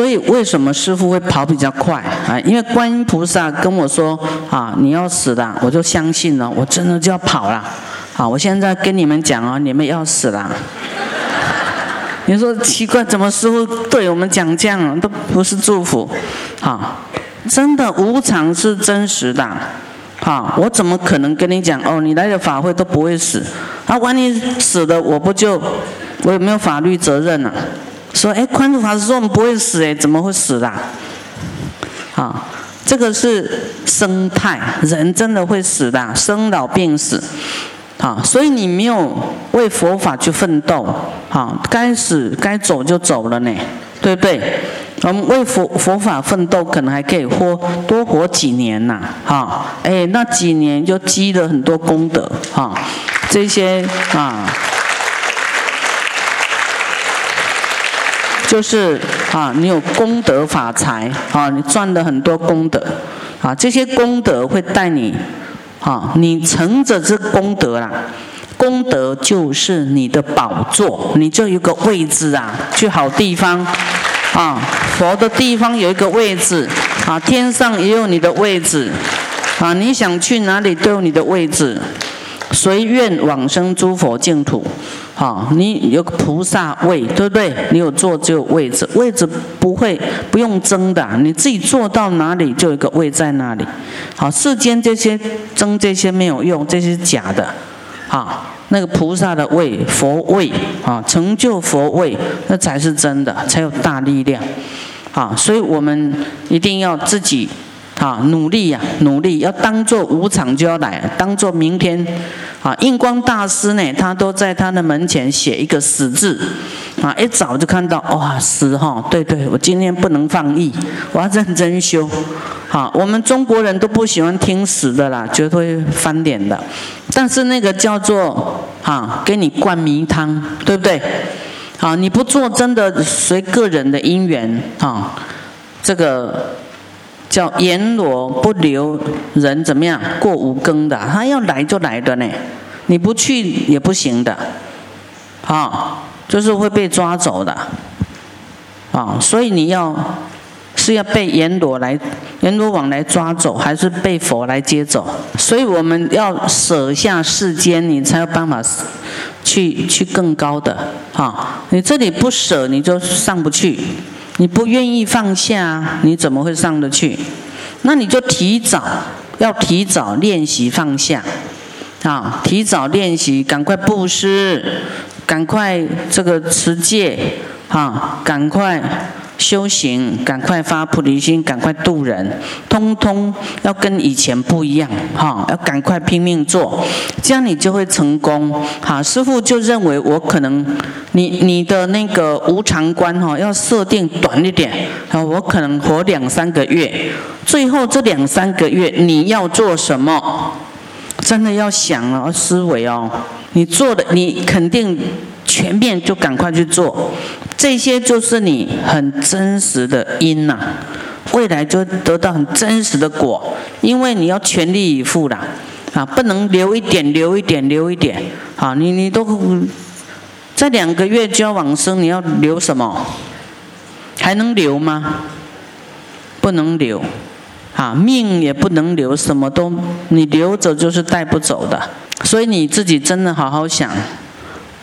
所以为什么师傅会跑比较快啊？因为观音菩萨跟我说啊，你要死了，我就相信了，我真的就要跑了。好，我现在跟你们讲哦，你们要死了。你说奇怪，怎么师傅对我们讲这样都不是祝福？好，真的无常是真实的。好，我怎么可能跟你讲哦？你来的法会都不会死，啊，万一死了，我不就我有没有法律责任了？说，哎，宽恕法师说我们不会死，哎，怎么会死啦？啊，这个是生态，人真的会死的，生老病死。啊，所以你没有为佛法去奋斗，啊，该死该走就走了呢，对不对？我们为佛佛法奋斗，可能还可以活多活几年呐，哈，哎，那几年就积了很多功德，哈，这些啊，就是啊，你有功德法财，啊，你赚了很多功德，啊，这些功德会带你。啊，你乘着这功德啦，功德就是你的宝座，你就有个位置啊，去好地方，啊，佛的地方有一个位置，啊，天上也有你的位置，啊，你想去哪里都有你的位置，随愿往生诸佛净土。好，你有个菩萨位，对不对？你有坐就有位置，位置不会不用争的，你自己坐到哪里就有个位在那里。好，世间这些争这些没有用，这些是假的。好，那个菩萨的位，佛位啊，成就佛位，那才是真的，才有大力量。好，所以我们一定要自己啊努力呀，努力要当做无常就要来，当做明天。啊，印光大师呢，他都在他的门前写一个死字，啊，一早就看到哇死哈，对对，我今天不能放逸，我要认真修。好，我们中国人都不喜欢听死的啦，绝对翻脸的。但是那个叫做啊，给你灌迷汤，对不对？好，你不做真的随个人的因缘啊，这个。叫阎罗不留人怎么样过五更的，他要来就来的呢，你不去也不行的，啊，就是会被抓走的，啊，所以你要是要被阎罗来阎罗王来抓走，还是被佛来接走？所以我们要舍下世间，你才有办法去去更高的，啊，你这里不舍，你就上不去。你不愿意放下，你怎么会上得去？那你就提早要提早练习放下，啊，提早练习，赶快布施，赶快这个持戒，啊，赶快。修行，赶快发菩提心，赶快度人，通通要跟以前不一样，哈，要赶快拼命做，这样你就会成功。哈，师傅就认为我可能，你你的那个无常观哈，要设定短一点，啊，我可能活两三个月，最后这两三个月你要做什么？真的要想了思维哦，你做的你肯定。全面就赶快去做，这些就是你很真实的因呐，未来就得到很真实的果，因为你要全力以赴啦，啊，不能留一点，留一点，留一点，啊，你你都在两个月就要往生，你要留什么？还能留吗？不能留，啊，命也不能留，什么都你留着就是带不走的，所以你自己真的好好想。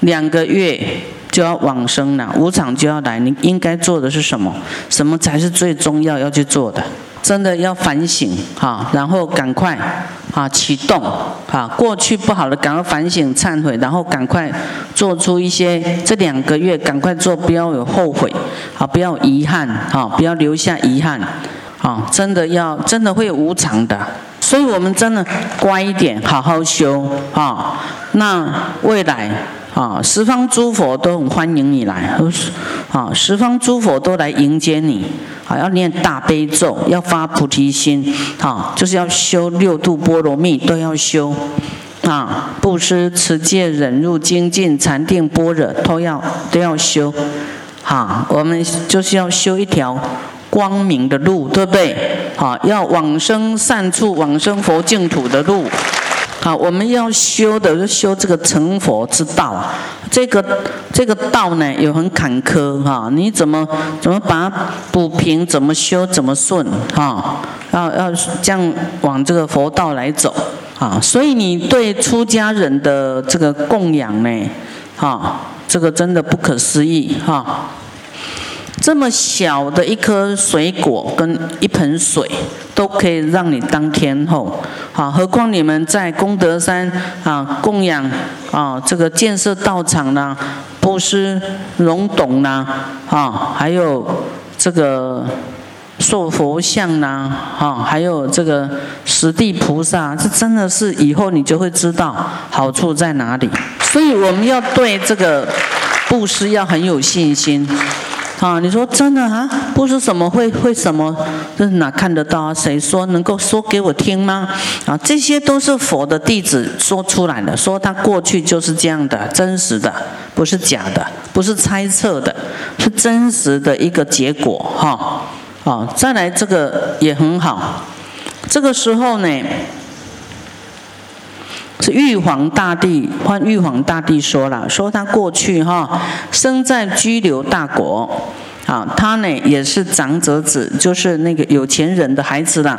两个月就要往生了，无常就要来，你应该做的是什么？什么才是最重要要去做的？真的要反省哈，然后赶快啊启动啊，过去不好的赶快反省忏悔，然后赶快做出一些这两个月赶快做，不要有后悔啊，不要遗憾啊，不要留下遗憾啊，真的要真的会无常的，所以我们真的乖一点，好好修啊，那未来。啊，十方诸佛都很欢迎你来，啊，十方诸佛都来迎接你，啊，要念大悲咒，要发菩提心，啊，就是要修六度波罗蜜都要修，啊，布施、持戒、忍辱、精进、禅定、般若都要都要修，啊，我们就是要修一条光明的路，对不对？啊，要往生善处、往生佛净土的路。好，我们要修的是修这个成佛之道，这个这个道呢有很坎坷哈，你怎么怎么把它补平？怎么修？怎么顺？哈，要要这样往这个佛道来走啊！所以你对出家人的这个供养呢，哈，这个真的不可思议哈。这么小的一颗水果跟一盆水，都可以让你当天后，好，何况你们在功德山啊供养啊这个建设道场呢，布施龙董呢，啊，还有这个塑佛像呢，啊，还有这个十地菩萨，这真的是以后你就会知道好处在哪里。所以我们要对这个布施要很有信心。啊，你说真的啊？不是什么会会什么？这哪看得到啊？谁说能够说给我听吗？啊，这些都是佛的弟子说出来的，说他过去就是这样的，真实的，不是假的，不是猜测的，是真实的一个结果。哈，啊，再来这个也很好。这个时候呢？是玉皇大帝，换玉皇大帝说了，说他过去哈生在居留大国，啊，他呢也是长者子，就是那个有钱人的孩子啦，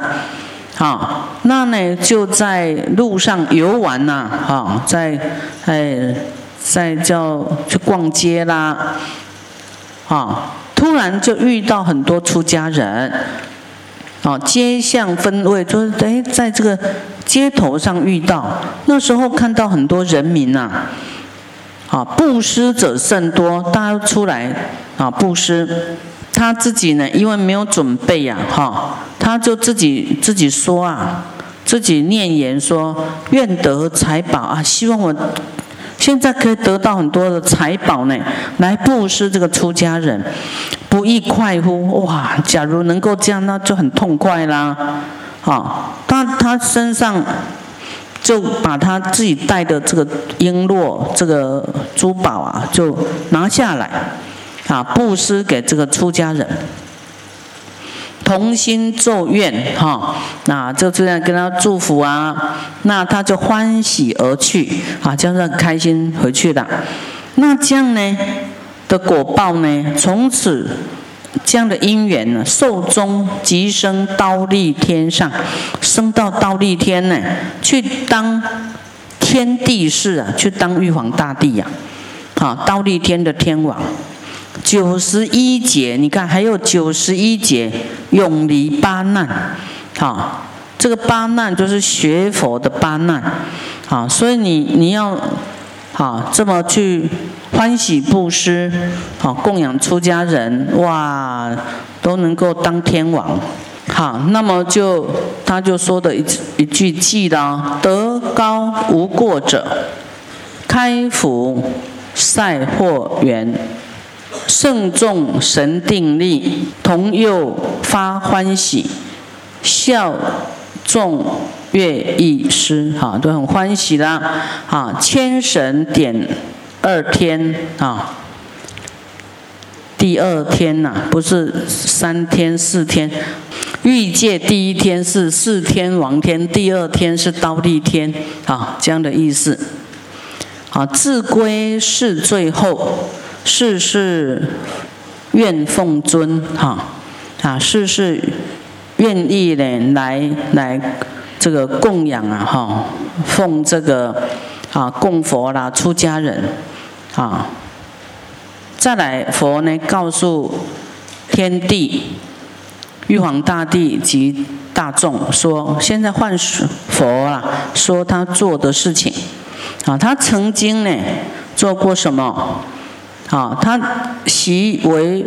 啊，那呢就在路上游玩呐，哈，在哎在叫去逛街啦，啊，突然就遇到很多出家人。啊，街巷分位，就是哎，在这个街头上遇到，那时候看到很多人民呐，啊，布施者甚多，大家出来啊布施，他自己呢，因为没有准备呀，哈，他就自己自己说啊，自己念言说，愿得财宝啊，希望我。现在可以得到很多的财宝呢，来布施这个出家人，不亦快乎？哇！假如能够这样，那就很痛快啦。好，他他身上就把他自己带的这个璎珞、这个珠宝啊，就拿下来，啊，布施给这个出家人。同心咒愿，哈，那就这样跟他祝福啊，那他就欢喜而去，啊，这样很开心回去的。那这样呢的果报呢，从此这样的因缘呢，寿终即生刀立天上，升到刀立天呢，去当天地士啊，去当玉皇大帝呀，啊，刀立天的天王。九十一劫，你看还有九十一劫永离八难，好，这个八难就是学佛的八难，好，所以你你要好这么去欢喜布施，好供养出家人，哇，都能够当天王，好，那么就他就说的一一句记的，德高无过者，开福赛祸缘。圣众神定力，同佑发欢喜，笑众乐意师，哈，都很欢喜的，啊，千神点二天，啊，第二天呐，不是三天四天，欲界第一天是四天王天，第二天是刀立天，啊，这样的意思，啊，自归是最后。世事愿奉尊，哈啊，世事愿意呢来来这个供养啊，哈，奉这个啊供佛啦，出家人。啊，再来佛呢告诉天地、玉皇大帝及大众说，现在换佛啊，说他做的事情。啊，他曾经呢做过什么？啊，他习为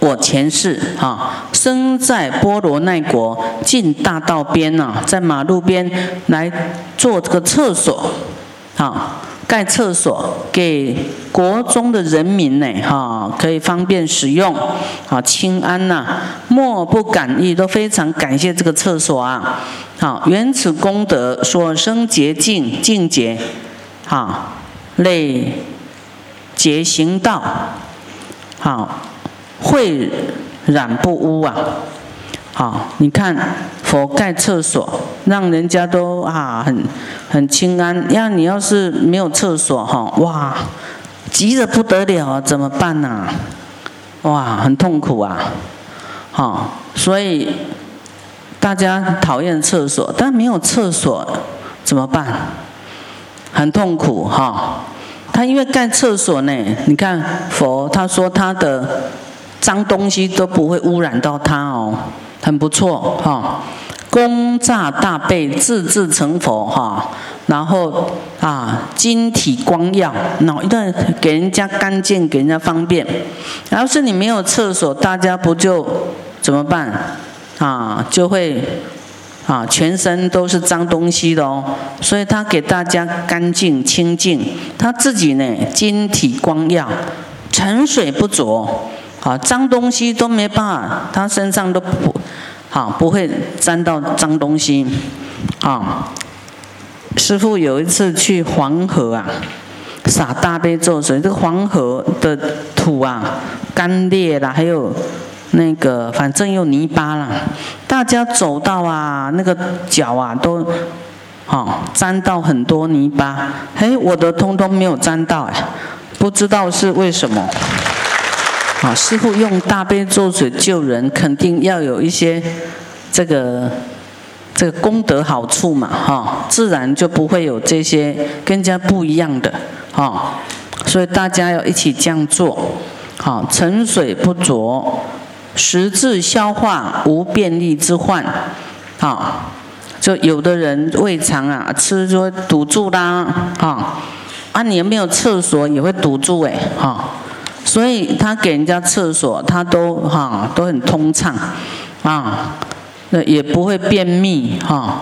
我前世啊，生在波罗奈国进大道边呐，在马路边来做这个厕所，啊，盖厕所给国中的人民呢，哈，可以方便使用，啊，清安呐，莫不感意，都非常感谢这个厕所啊，好，缘此功德所生洁净净洁，好，类。洁行道，好，秽染不污啊！好，你看佛盖厕所，让人家都啊很很清安。要你要是没有厕所哈，哇，急得不得了，怎么办呢？哇，很痛苦啊！好，所以大家讨厌厕所，但没有厕所怎么办？很痛苦哈。他因为盖厕所呢，你看佛他说他的脏东西都不会污染到他哦，很不错哈。功炸大悲，自自成佛哈。然后啊，晶体光耀，脑一段给人家干净，给人家方便。然后是你没有厕所，大家不就怎么办？啊，就会啊，全身都是脏东西的哦。所以他给大家干净清净，他自己呢晶体光耀，沉水不浊，好，脏东西都没办法，他身上都不好，不会沾到脏东西，啊。师傅有一次去黄河啊，洒大悲咒水，这个黄河的土啊干裂了，还有那个反正有泥巴了，大家走到啊，那个脚啊都，哦沾到很多泥巴，嘿，我的通通没有沾到哎，不知道是为什么。啊，师傅用大悲咒水救人，肯定要有一些这个。这个功德好处嘛，哈，自然就不会有这些更加不一样的，哈，所以大家要一起这样做，好，沉水不浊，食质消化无便利之患，好，就有的人胃肠啊，吃就会堵住啦，啊，啊，你有没有厕所也会堵住哎，哈，所以他给人家厕所，他都哈都很通畅，啊。那也不会便秘哈，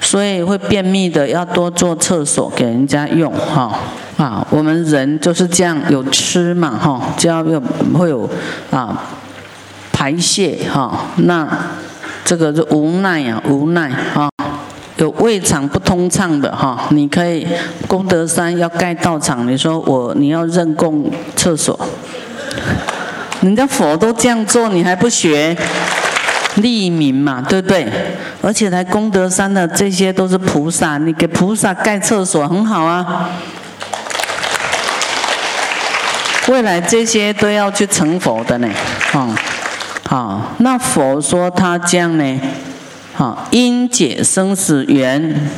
所以会便秘的要多做厕所给人家用哈啊，我们人就是这样有吃嘛哈，就要有会有啊排泄哈，那这个是无奈呀无奈啊，有胃肠不通畅的哈，你可以功德山要盖道场，你说我你要认供厕所，人家佛都这样做，你还不学？利民嘛，对不对？而且来功德山的这些都是菩萨，你给菩萨盖厕所很好啊。未来这些都要去成佛的呢，啊，好，那佛说他这样呢，啊，因解生死缘，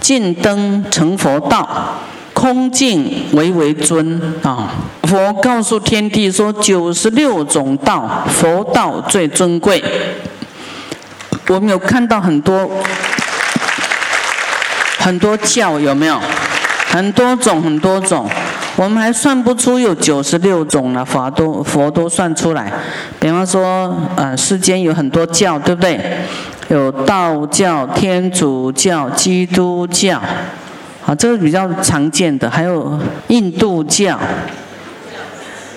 尽灯成佛道，空净为为尊啊。佛告诉天地说，九十六种道，佛道最尊贵。我们有看到很多很多教，有没有？很多种很多种，我们还算不出有九十六种了。佛都佛都算出来。比方说，呃，世间有很多教，对不对？有道教、天主教、基督教，啊，这个比较常见的。还有印度教、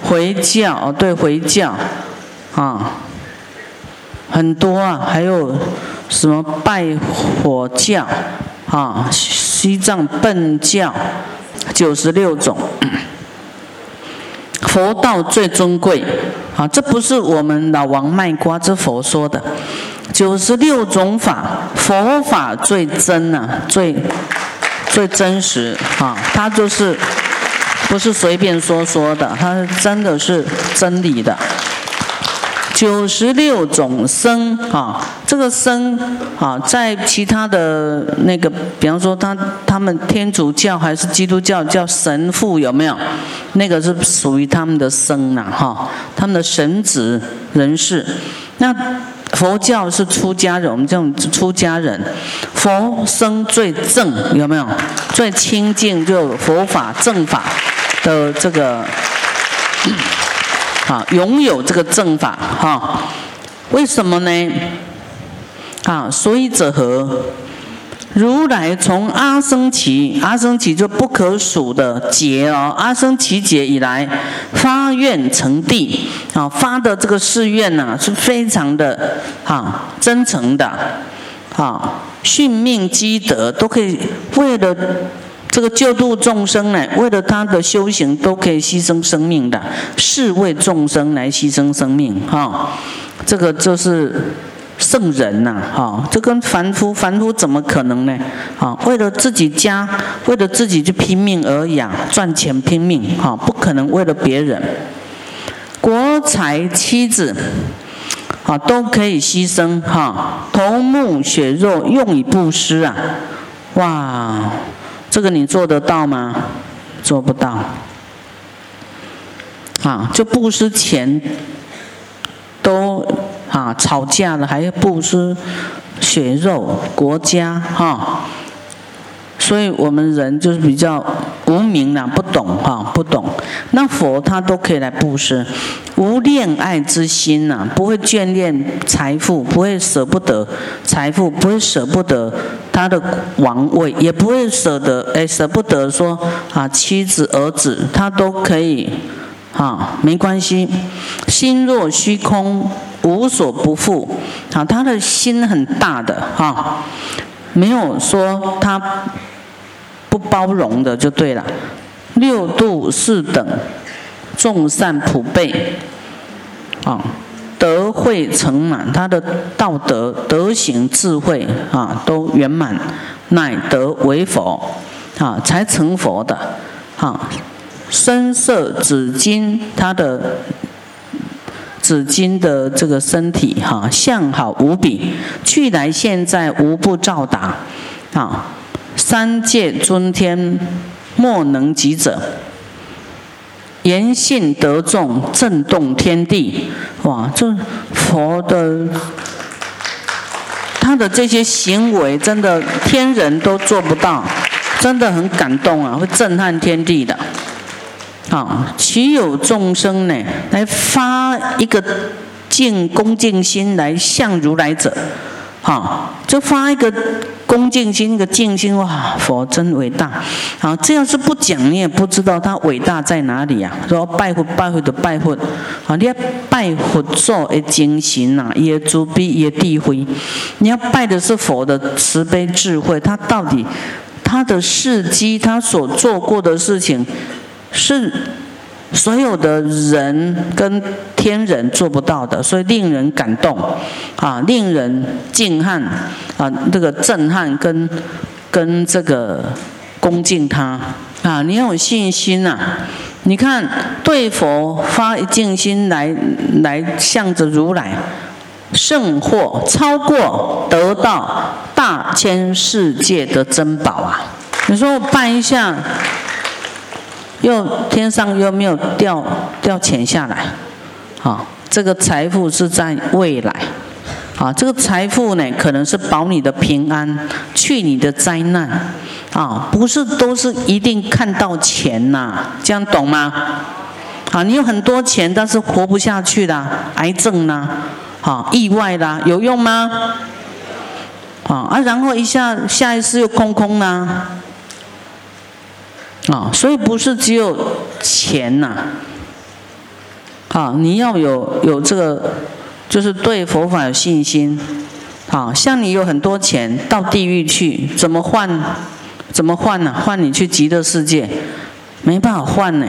回教，哦，对，回教，啊。很多啊，还有什么拜火教啊、西藏苯教，九十六种。佛道最尊贵啊，这不是我们老王卖瓜，这佛说的。九十六种法，佛法最真呐，最最真实啊，它就是不是随便说说的，它是真的是真理的。九十六种僧啊，这个僧啊，在其他的那个，比方说他他们天主教还是基督教叫神父有没有？那个是属于他们的僧呐哈，他们的神职人士。那佛教是出家人，我们这种出家人，佛生最正有没有？最清净就佛法正法的这个。啊，拥有这个正法哈？为什么呢？啊，所以者何？如来从阿僧祇，阿僧祇就不可数的劫哦，阿僧祇劫以来发愿成地啊，发的这个誓愿呢是非常的啊真诚的啊，殉命积德都可以为了。这个救度众生呢，为了他的修行都可以牺牲生命的，是为众生来牺牲生命哈。这个就是圣人呐，哈，这跟凡夫，凡夫怎么可能呢？啊，为了自己家，为了自己去拼命而养，赚钱拼命，哈，不可能为了别人。国财妻子，啊，都可以牺牲，哈，头目血肉用以布施啊，哇，这个你做得到吗？做不到。啊，就布施钱，啊吵架了，还要布施血肉国家哈，所以我们人就是比较无名呐，不懂哈，不懂。那佛他都可以来布施，无恋爱之心呐，不会眷恋财富，不会舍不得财富，不会舍不得他的王位，也不会舍得哎舍不得说啊妻子儿子，他都可以。啊，没关系，心若虚空，无所不复。啊，他的心很大的哈，没有说他不包容的就对了。六度四等，众善普备，啊，德慧成满，他的道德、德行、智慧啊，都圆满，乃得为佛，啊，才成佛的，啊。深色紫金，他的紫金的这个身体哈，相好无比，去来现在无不照达，啊，三界尊天莫能及者，言信得众，震动天地，哇，这佛的他的这些行为，真的天人都做不到，真的很感动啊，会震撼天地的。啊，岂有众生呢？来发一个敬恭敬心来向如来者，哈，就发一个恭敬心，一个敬心，哇，佛真伟大！啊，这样是不讲，你也不知道他伟大在哪里呀。说拜佛拜佛的拜佛，啊，你要拜佛做的精神呐，也主逼也地灰，你要拜的是佛的慈悲智慧，他到底他的事迹，他所做过的事情。是所有的人跟天人做不到的，所以令人感动，啊，令人敬撼，啊，这个震撼跟跟这个恭敬他，啊，你要有信心呐！你看对佛发一敬心来来向着如来，胜获超过得到大千世界的珍宝啊！你说我拜一下。又天上又没有掉掉钱下来，啊，这个财富是在未来，啊，这个财富呢可能是保你的平安，去你的灾难，啊，不是都是一定看到钱呐，这样懂吗？啊，你有很多钱，但是活不下去的，癌症啦，啊，意外啦，有用吗？啊啊，然后一下下一次又空空啦。啊所以不是只有钱呐，啊，你要有有这个，就是对佛法有信心，啊，像你有很多钱到地狱去，怎么换？怎么换呢？换你去极乐世界，没办法换呢，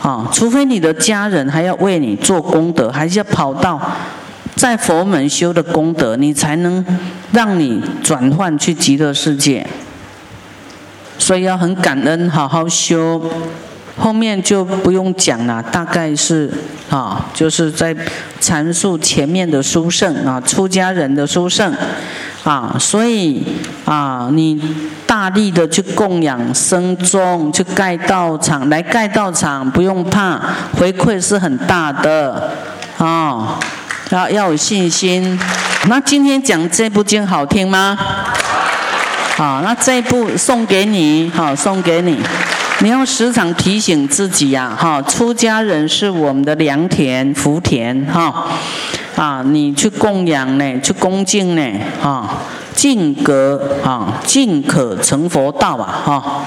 啊，除非你的家人还要为你做功德，还是要跑到在佛门修的功德，你才能让你转换去极乐世界。所以要很感恩，好好修，后面就不用讲了。大概是啊，就是在阐述前面的书圣啊，出家人的书圣啊。所以啊，你大力的去供养僧众，去盖道场，来盖道场不用怕，回馈是很大的啊。要要有信心。那今天讲这部经好听吗？好，那这一步送给你，好送给你。你要时常提醒自己呀，哈，出家人是我们的良田福田，哈，啊，你去供养呢，去恭敬呢，啊，敬格啊，敬可成佛道啊，哈。